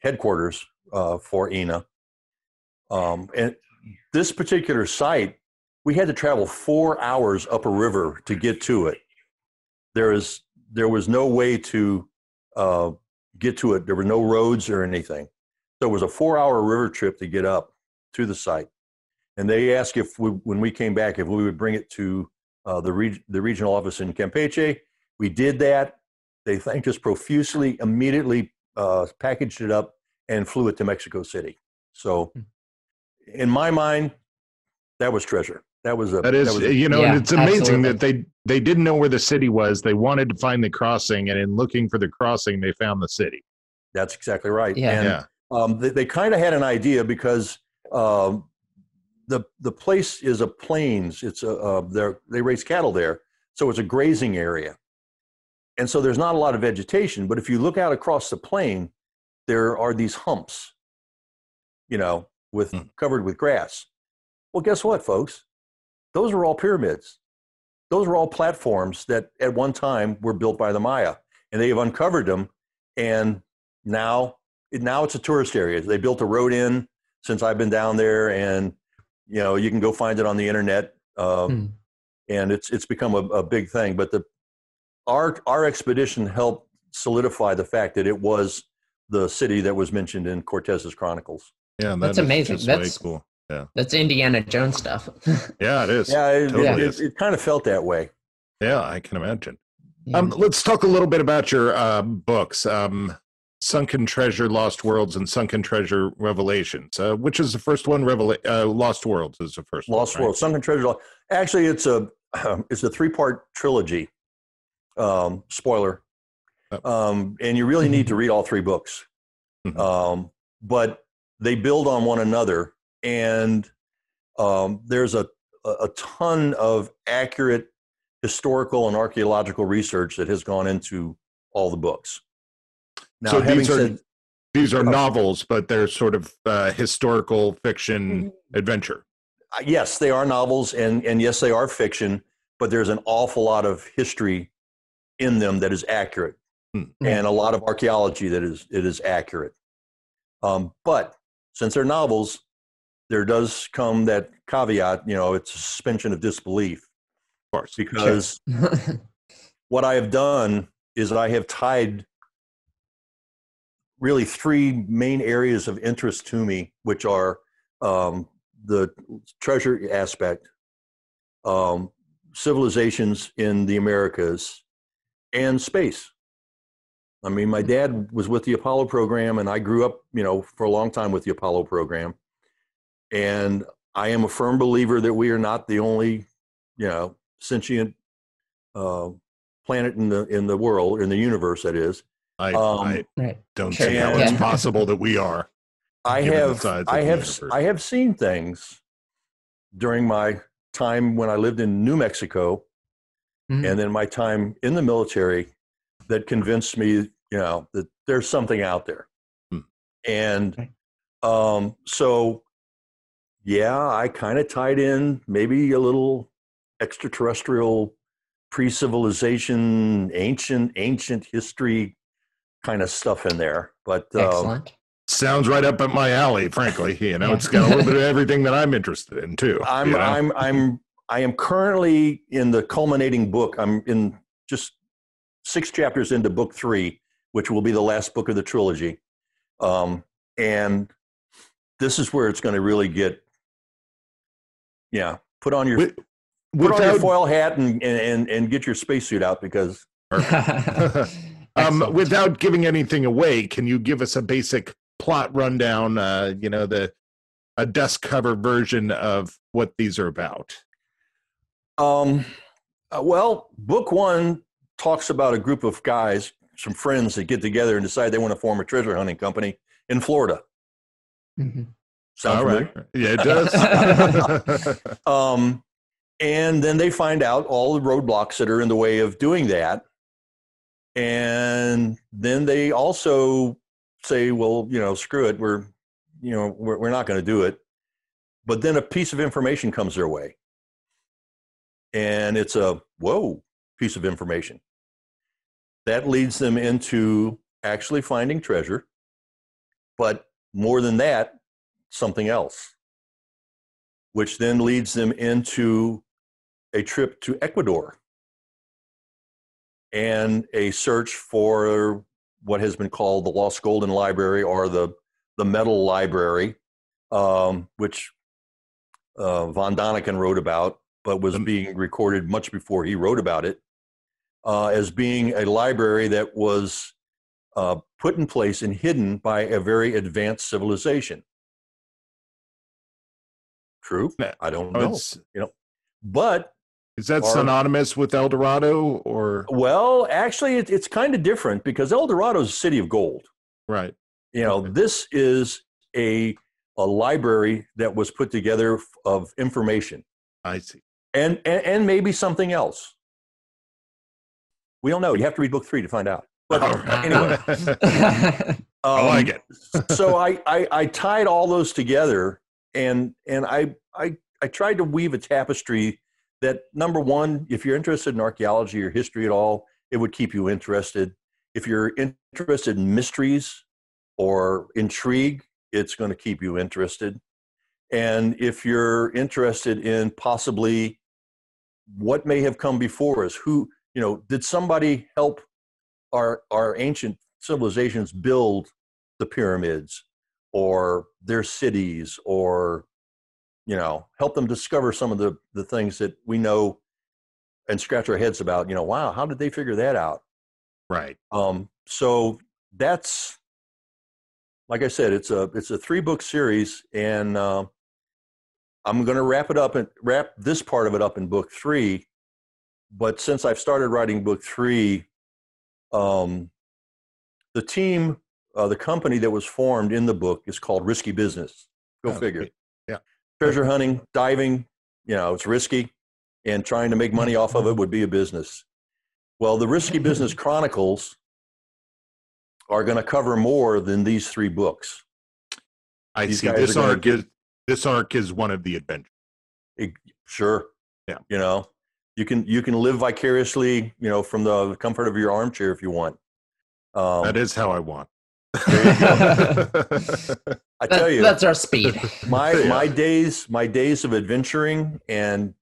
S2: headquarters uh, for INAH. Um, and this particular site, we had to travel four hours up a river to get to it. There is there was no way to uh, get to it. There were no roads or anything. So it was a four hour river trip to get up to the site. And they asked if we, when we came back, if we would bring it to uh, the, reg- the regional office in Campeche. We did that. They thanked us profusely, immediately uh, packaged it up, and flew it to Mexico City. So, hmm. in my mind, that was treasure. That was a.
S1: That is,
S2: that was
S1: you know, yeah, it's amazing absolutely. that they they didn't know where the city was. They wanted to find the crossing, and in looking for the crossing, they found the city.
S2: That's exactly right. Yeah. And, yeah. Um, they, they kind of had an idea because um, the the place is a plains. It's a uh, they raise cattle there, so it's a grazing area, and so there's not a lot of vegetation. But if you look out across the plain, there are these humps, you know, with mm. covered with grass. Well, guess what, folks? Those are all pyramids. Those are all platforms that at one time were built by the Maya, and they have uncovered them. And now, now it's a tourist area. They built a road in since I've been down there, and you know you can go find it on the internet. Um,
S3: Hmm.
S2: And it's it's become a, a big thing. But the our our expedition helped solidify the fact that it was the city that was mentioned in Cortez's chronicles.
S1: Yeah, that
S3: That's amazing.
S1: just way
S3: That's-
S1: cool.
S3: That's Indiana Jones stuff.
S1: Yeah, it is.
S2: Yeah, it,
S1: Totally
S2: it,
S1: is.
S2: it, kind of felt that way.
S1: Yeah, I can imagine.
S3: Yeah.
S1: Um, let's talk a little bit about your uh, books, um, "Sunken Treasure: Lost Worlds" and "Sunken Treasure: Revelations." Uh, which is the first one? Revela- uh, Lost Worlds is the first. one,
S2: Lost
S1: right?
S2: World, Sunken Treasure. Actually, it's a it's a three part trilogy. Um, spoiler, um, and you really need to read all three books.
S1: Mhm.
S2: Um, but they build on one another, and um, there's a a ton of accurate historical and archaeological research that has gone into all the books. Now,
S1: So these are-
S2: said,
S1: These are
S2: Oh.
S1: novels, but they're sort of uh, historical fiction
S2: Mm-hmm.
S1: adventure.
S2: Uh, yes, they are novels, and and yes, they are fiction. But there's an awful lot of history in them that is accurate,
S1: Hmm.
S2: and a lot of archaeology that is it is accurate. Um, but since they're novels, there does come that caveat. You know, it's a suspension of disbelief
S1: Of course,
S2: because what I have done is I have tied really three main areas of interest to me, which are um, the treasure aspect, um, civilizations in the Americas, and space. I mean, my dad was with the Apollo program, and I grew up, you know, for a long time with the Apollo program. And I am a firm believer that we are not the only, you know, sentient uh, planet in the in the world, in the universe. That is.
S1: I,
S2: Um,
S1: I
S3: right.
S1: don't
S3: Sure.
S1: see how
S2: Yeah.
S1: it's possible that we are.
S2: I have I have
S1: universe.
S2: I have seen things during my time when I lived in New Mexico
S3: Mhm.
S2: and then my time in the military that convinced me, you know, that there's something out there.
S1: Hmm.
S2: And um, so, yeah, I kind of tied in maybe a little extraterrestrial, pre-civilization, ancient, ancient history kind of stuff in there. But um,
S3: Excellent.
S1: Sounds right up at my alley, frankly. You know,
S3: Yeah.
S1: it's got a little bit of everything that I'm interested in too.
S2: I'm
S1: you know?
S2: I'm I'm I am currently in the culminating book. I'm in just six chapters into book three, which will be the last book of the trilogy. Um, and this is where it's going to really get, yeah. Put on your
S1: Wi-
S2: put on your foil hat and, and and get your spacesuit out because
S1: um, without giving anything away, can you give us a basic plot rundown? Uh, you know, the a desk cover version of what these are about.
S2: Um, uh, well, book one talks about a group of guys, some friends that get together and decide they want to form a treasure hunting company in Florida.
S3: Mhm.
S2: Sound
S1: All
S2: familiar?
S1: right, yeah, it does.
S2: Um, and then they find out all the roadblocks that are in the way of doing that. And then they also say, well, you know, screw it. We're, you know, we're, we're not going to do it. But then a piece of information comes their way. And it's a, whoa, piece of information. That leads them into actually finding treasure. But more than that, something else which then leads them into a trip to Ecuador and a search for what has been called the Lost Golden Library or the, the Metal Library, um, which uh, von Daniken wrote about, but was
S1: Um,
S2: being recorded much before he wrote about it, uh, as being a library that was uh, put in place and hidden by a very advanced civilization. True? I don't
S1: Oh,
S2: know. But
S1: is that
S2: Or-
S1: synonymous with El Dorado or
S2: well, actually, it, it's kind of different because El Dorado is a city of gold.
S1: right?
S2: You know,
S1: Okay.
S2: this is a a library that was put together of information
S1: I see.
S2: and, and and maybe something else. We don't know. You have to read book three to find out. But
S1: right.
S2: anyway,
S1: I
S2: um,
S1: like it.
S2: so I, I I tied all those together and and I I I I tried to weave a tapestry that number one, if you're interested in archaeology or history at all, it would keep you interested. If you're interested in mysteries or intrigue, it's going to keep you interested. And if you're interested in possibly what may have come before us, who, you know, did somebody help our, our ancient civilizations build the pyramids or their cities or, you know, help them discover some of the, the things that we know and scratch our heads about, you know, wow, how did they figure that out?
S1: Right.
S2: Um, so that's, like I said, it's a it's a three book series, and uh, I'm going to wrap it up and wrap this part of it up in book three. But since I've started writing book three, um, the team, uh, the company that was formed in the book is called Risky Business. Go
S1: Oh,
S2: figure. Treasure hunting, diving, you know, it's risky, and trying to make money off of it would be a business. Well, the Risky Business Chronicles are going to cover more than these three books.
S1: I
S2: These
S1: see. This
S2: are gonna
S1: arc is this arc is one of the adventures.
S2: It- sure.
S1: Yeah.
S2: You know, you can you can live vicariously, you know, from the comfort of your armchair if you want. Um,
S1: that is how I want.
S2: There you I tell you,
S3: that's our speed.
S2: my my days my days of adventuring and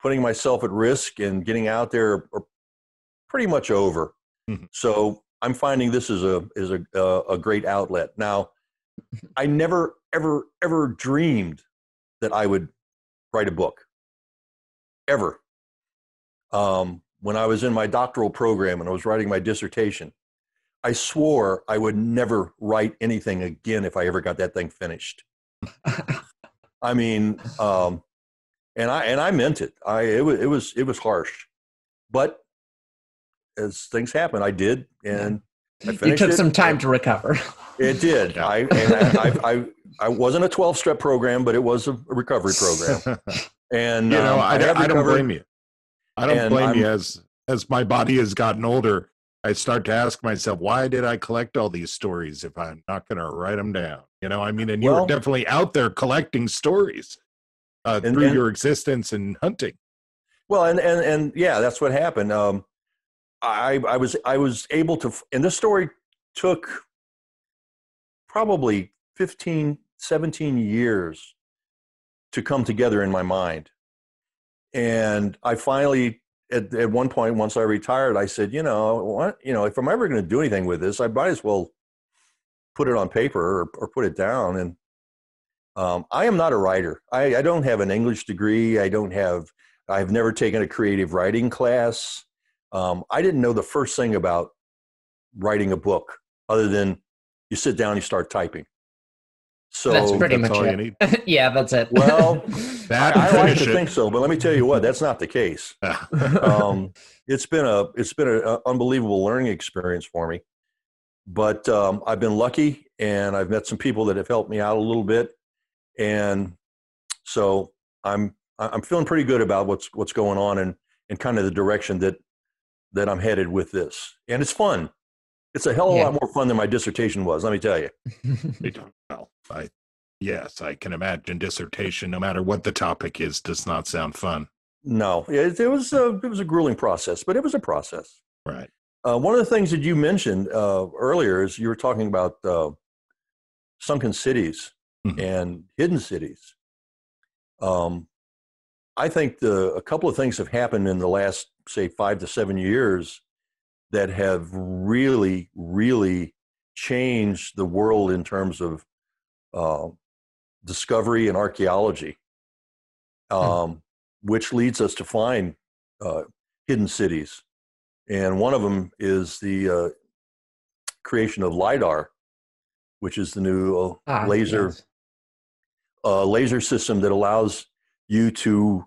S2: putting myself at risk and getting out there are pretty much over.
S1: Mhm.
S2: So I'm finding this is a is a a, a great outlet. Now, I never ever ever dreamed that I would write a book. Ever. Um, when I was in my doctoral program and I was writing my dissertation, I swore I would never write anything again if I ever got that thing finished. I mean, um, and I and I meant it. I it was it was it was harsh, but as things happen, I did, and I finished.
S3: you took
S2: it.
S3: some time to recover.
S2: It did. I and I, I, I I wasn't a twelve step program, but it was a recovery program. And
S1: you know,
S2: um,
S1: I,
S2: have
S1: I don't blame you. I don't
S2: and
S1: blame you
S2: I'm-
S1: as as my body has gotten older. I start to ask myself, why did I collect all these stories if I'm not going to write them down? You know, I mean, and you
S2: Well-
S1: were definitely out there collecting stories uh,
S2: And-
S1: through
S2: and-
S1: your existence and hunting.
S2: Well, and and and yeah, that's what happened. Um, I I was I was able to, and this story took probably 15, 17 years to come together in my mind. And I finally, at, at one point, once I retired, I said, you know, what, you know, if I'm ever going to do anything with this, I might as well put it on paper or, or put it down. And um, I am not a writer. I, I don't have an English degree. I don't have I've never taken a creative writing class. Um, I didn't know the first thing about writing a book other than you sit down, you start typing. So,
S3: That's pretty
S1: that's
S3: much
S1: all you
S3: it.
S1: need.
S3: yeah, that's it.
S2: Well,
S1: That
S2: I, I like
S1: finish
S2: to
S1: it.
S2: think so, but let me tell you what, that's not the case. Um, it's been a it's been an unbelievable learning experience for me. But um, I've been lucky, and I've met some people that have helped me out a little bit, and so I'm I'm feeling pretty good about what's what's going on and and kind of the direction that that I'm headed with this, and it's fun. It's a hell of a
S3: Yeah.
S2: lot more fun than my dissertation was. Let me tell you.
S1: I don't know. I yes, I can imagine dissertation, no matter what the topic is, does not sound fun.
S2: No, it, it was a, it was a grueling process, but it was a process.
S1: Right.
S2: Uh, one of the things that you mentioned uh, earlier is you were talking about uh, sunken cities
S1: Mhm.
S2: and hidden cities. Um, I think the a couple of things have happened in the last say five to seven years that have really, really changed the world in terms of uh, discovery and archaeology, um, which leads us to find uh, hidden cities. And one of them is the uh, creation of LIDAR, which is the new uh,
S3: Ah,
S2: laser
S3: yes.
S2: uh, laser system that allows you to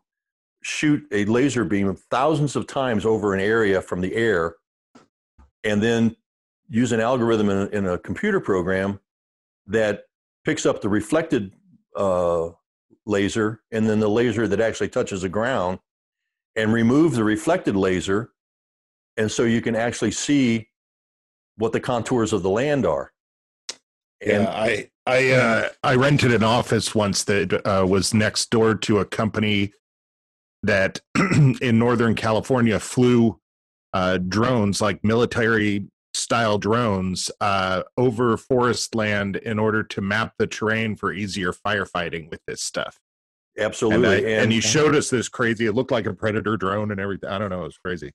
S2: shoot a laser beam thousands of times over an area from the air and then use an algorithm in a, in a computer program that picks up the reflected uh, laser and then the laser that actually touches the ground and remove the reflected laser. And so you can actually see what the contours of the land are. And
S1: yeah, I I uh, I rented an office once that uh, was next door to a company that in Northern California flew uh, drones, like military style drones, uh, over forest land in order to map the terrain for easier firefighting with this stuff. And, I,
S2: absolutely.
S1: and he showed us this crazy. It looked like a predator drone and everything. I don't know. It was crazy.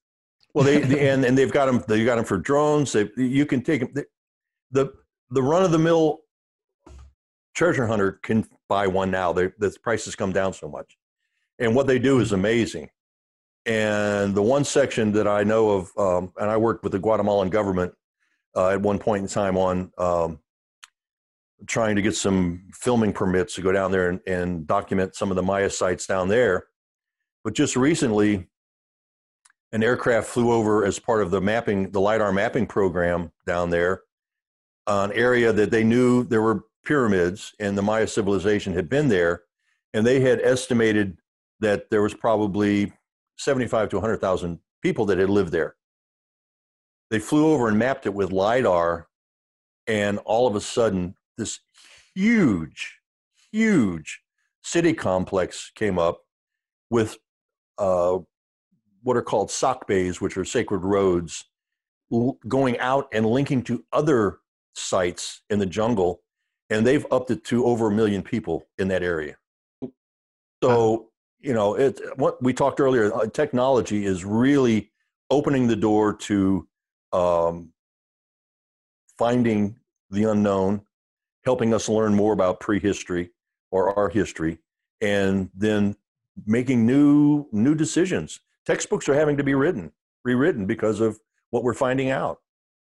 S2: Well, they the- and and they've got them. They got them for drones. They you can take them. The the, the run of the mill treasure hunter can buy one now. They, the prices come down so much, and what they do is amazing. And the one section that I know of, um, and I worked with the Guatemalan government uh, at one point in time on um, trying to get some filming permits to go down there and, and document some of the Maya sites down there. But just recently, an aircraft flew over as part of the mapping, the lidar mapping program down there, an area that they knew there were pyramids and the Maya civilization had been there, and they had estimated that there was probably 75 to 100,000 people that had lived there. They flew over and mapped it with lidar, and all of a sudden, this huge, huge city complex came up with uh, what are called sacbes, which are sacred roads, l- going out and linking to other sites in the jungle, and they've upped it to over a million people in that area. So you know, it what we talked earlier, uh, technology is really opening the door to um, finding the unknown, helping us learn more about prehistory or our history, and then making new new decisions. Textbooks are having to be written, rewritten because of what we're finding out.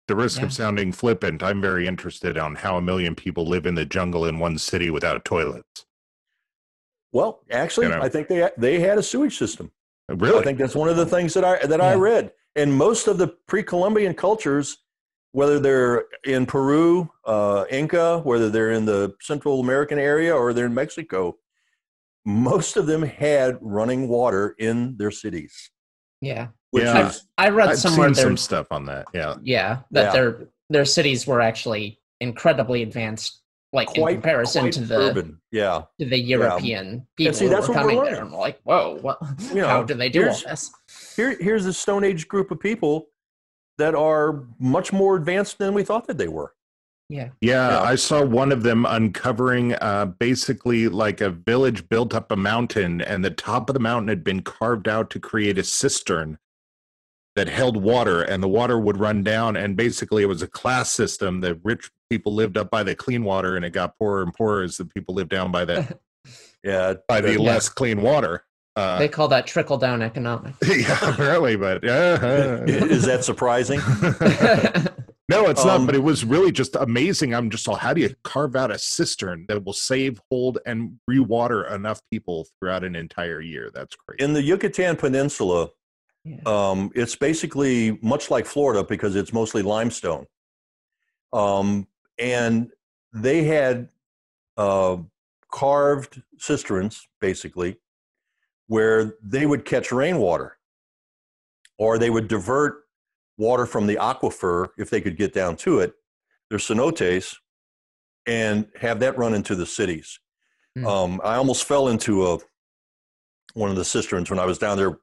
S1: The risk
S3: Yeah.
S1: of sounding flippant, I'm very interested on how a million people live in the jungle in one city without toilets.
S2: Well, actually,
S1: You know.
S2: I think they they had a sewage system.
S1: Really?
S2: I think that's one of the things that I that I read. And most of the pre-Columbian cultures, whether they're in Peru, uh, Inca, whether they're in the Central American area or they're in Mexico, most of them had running water in their cities.
S3: Yeah.
S2: Which
S1: Yeah.
S2: is
S3: I read
S1: I've
S3: somewhere
S1: seen some stuff on that. Yeah.
S3: yeah, that
S2: Yeah.
S3: their their cities were actually incredibly advanced like
S2: quite
S3: in comparison to the
S2: urban. Yeah.
S3: to the European people
S2: see,
S3: who
S2: that's
S3: were
S2: what we're
S3: coming there.
S2: learning.
S3: I'm like, whoa, what
S2: You know,
S3: how do they do all this?
S2: Here, here's a Stone Age group of people that are much more advanced than we thought that they were.
S3: Yeah.
S1: Yeah,
S2: Yeah.
S1: I saw one of them uncovering uh, basically like a village built up a mountain, and the top of the mountain had been carved out to create a cistern that held water, and the water would run down. And basically, it was a class system. The rich people lived up by the clean water, and it got poorer and poorer as the people lived down by the
S2: Yeah.
S1: by the
S2: Yeah.
S1: less clean water. Uh,
S3: They call that trickle down economics.
S1: yeah, apparently, but yeah.
S2: Is that surprising?
S1: No, it's
S2: Um,
S1: not, but it was really just amazing. I'm just all, how do you carve out a cistern that will save, hold, and rewater enough people throughout an entire year? That's great.
S2: In the Yucatan Peninsula,
S3: Yeah.
S2: um, it's basically much like Florida because it's mostly limestone. Um, and they had uh, carved cisterns, basically, where they would catch rainwater or they would divert water from the aquifer if they could get down to it, their cenotes, and have that run into the cities.
S3: Hmm.
S2: Um, I almost fell into a one of the cisterns when I was down there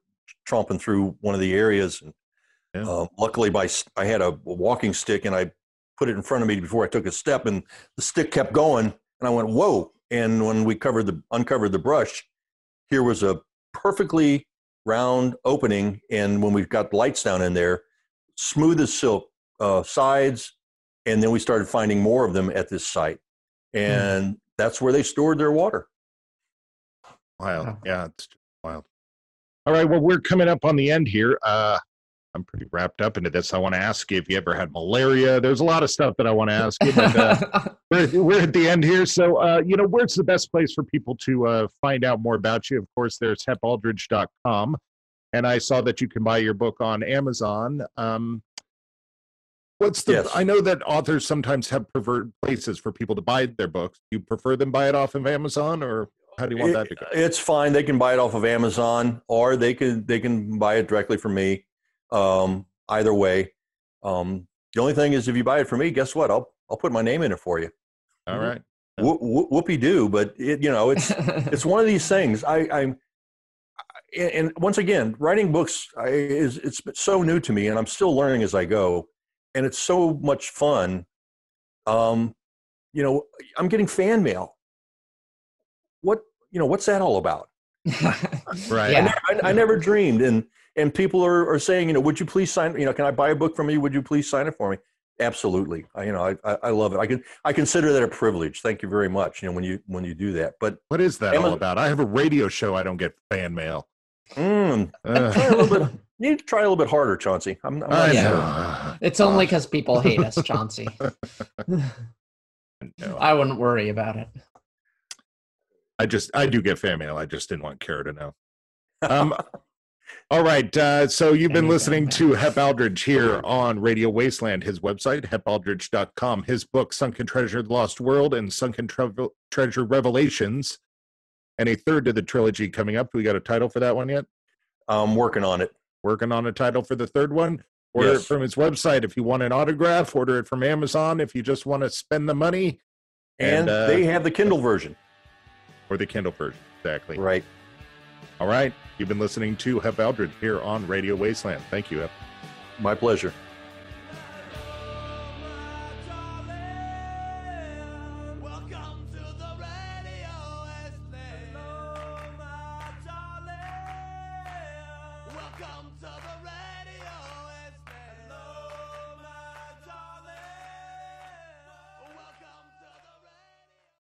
S2: tromping through one of the areas. And,
S1: Yeah.
S2: uh, luckily, my s- I had a walking stick and I put it in front of me before I took a step, and the stick kept going, and I went whoa! And when we covered the uncovered the brush, here was a perfectly round opening, and when we got lights down in there, smooth as silk uh, sides, and then we started finding more of them at this site, and that's where they stored their water.
S1: Wild.
S3: Wow.
S1: Yeah, it's wild. All right. Well, we're coming up on the end here. Uh, I'm pretty wrapped up into this. I want to ask you if you ever had malaria. There's a lot of stuff that I want to ask you, but uh, we're, we're at the end here. So, uh, you know, where's the best place for people to uh, find out more about you? Of course, there's hepaldridge.com. And I saw that you can buy your book on Amazon. Um, what's the,
S2: Yes.
S1: I know that authors sometimes have preferred places for people to buy their books. Do you prefer them buy it off of Amazon or how do you want that to go?
S2: It's fine. They can buy it off of Amazon, or they can they can buy it directly from me. Um, either way, um, the only thing is, if you buy it from me, guess what? I'll I'll put my name in it for you.
S1: All right.
S2: Whoop, whoop, whoopie do, but it, you know, it's it's one of these things. I, I'm, and and once again, writing books I, is it's so new to me, and I'm still learning as I go, and it's so much fun. Um, you know, I'm getting fan mail. What you know, what's that all about?
S1: Right.
S3: Yeah.
S2: I, I never dreamed, and and people are, are saying, you know, would you please sign? You know, can I buy a book from you? Would you please sign it for me? Absolutely. I, you know, I, I I love it. I can I consider that a privilege. Thank you very much. You know, when you when you do that, but
S1: What is that all about? I have a radio show. I don't get fan mail.
S2: mm,
S1: Ugh.
S2: try a little bit. You need to try a little bit harder, Chauncey. I'm, I'm not
S3: Yeah.
S2: sure.
S3: it's only because people hate us, Chauncey.
S1: No,
S3: I wouldn't worry about it.
S1: I just I do get fan mail. I just didn't want Kara to know. Um, all right. Uh, so you've been listening to Hep Aldridge here on Radio Wasteland. His website, hepaldridge.com. His book, Sunken Treasure, The Lost World, and Sunken Trev- Treasure Revelations. And a third to the trilogy coming up. We got a title for that one yet?
S2: I'm working on it.
S1: Working on a title for the third one. Order it from his website. If you want an autograph, order it from Amazon. If you just want to spend the money,
S2: And,
S1: uh,
S2: they have the Kindle version.
S1: Or the Kindle version. Exactly.
S2: Right.
S1: All right. You've been listening to Hep Aldridge here on Radio Wasteland. Thank you, Hep.
S2: My pleasure.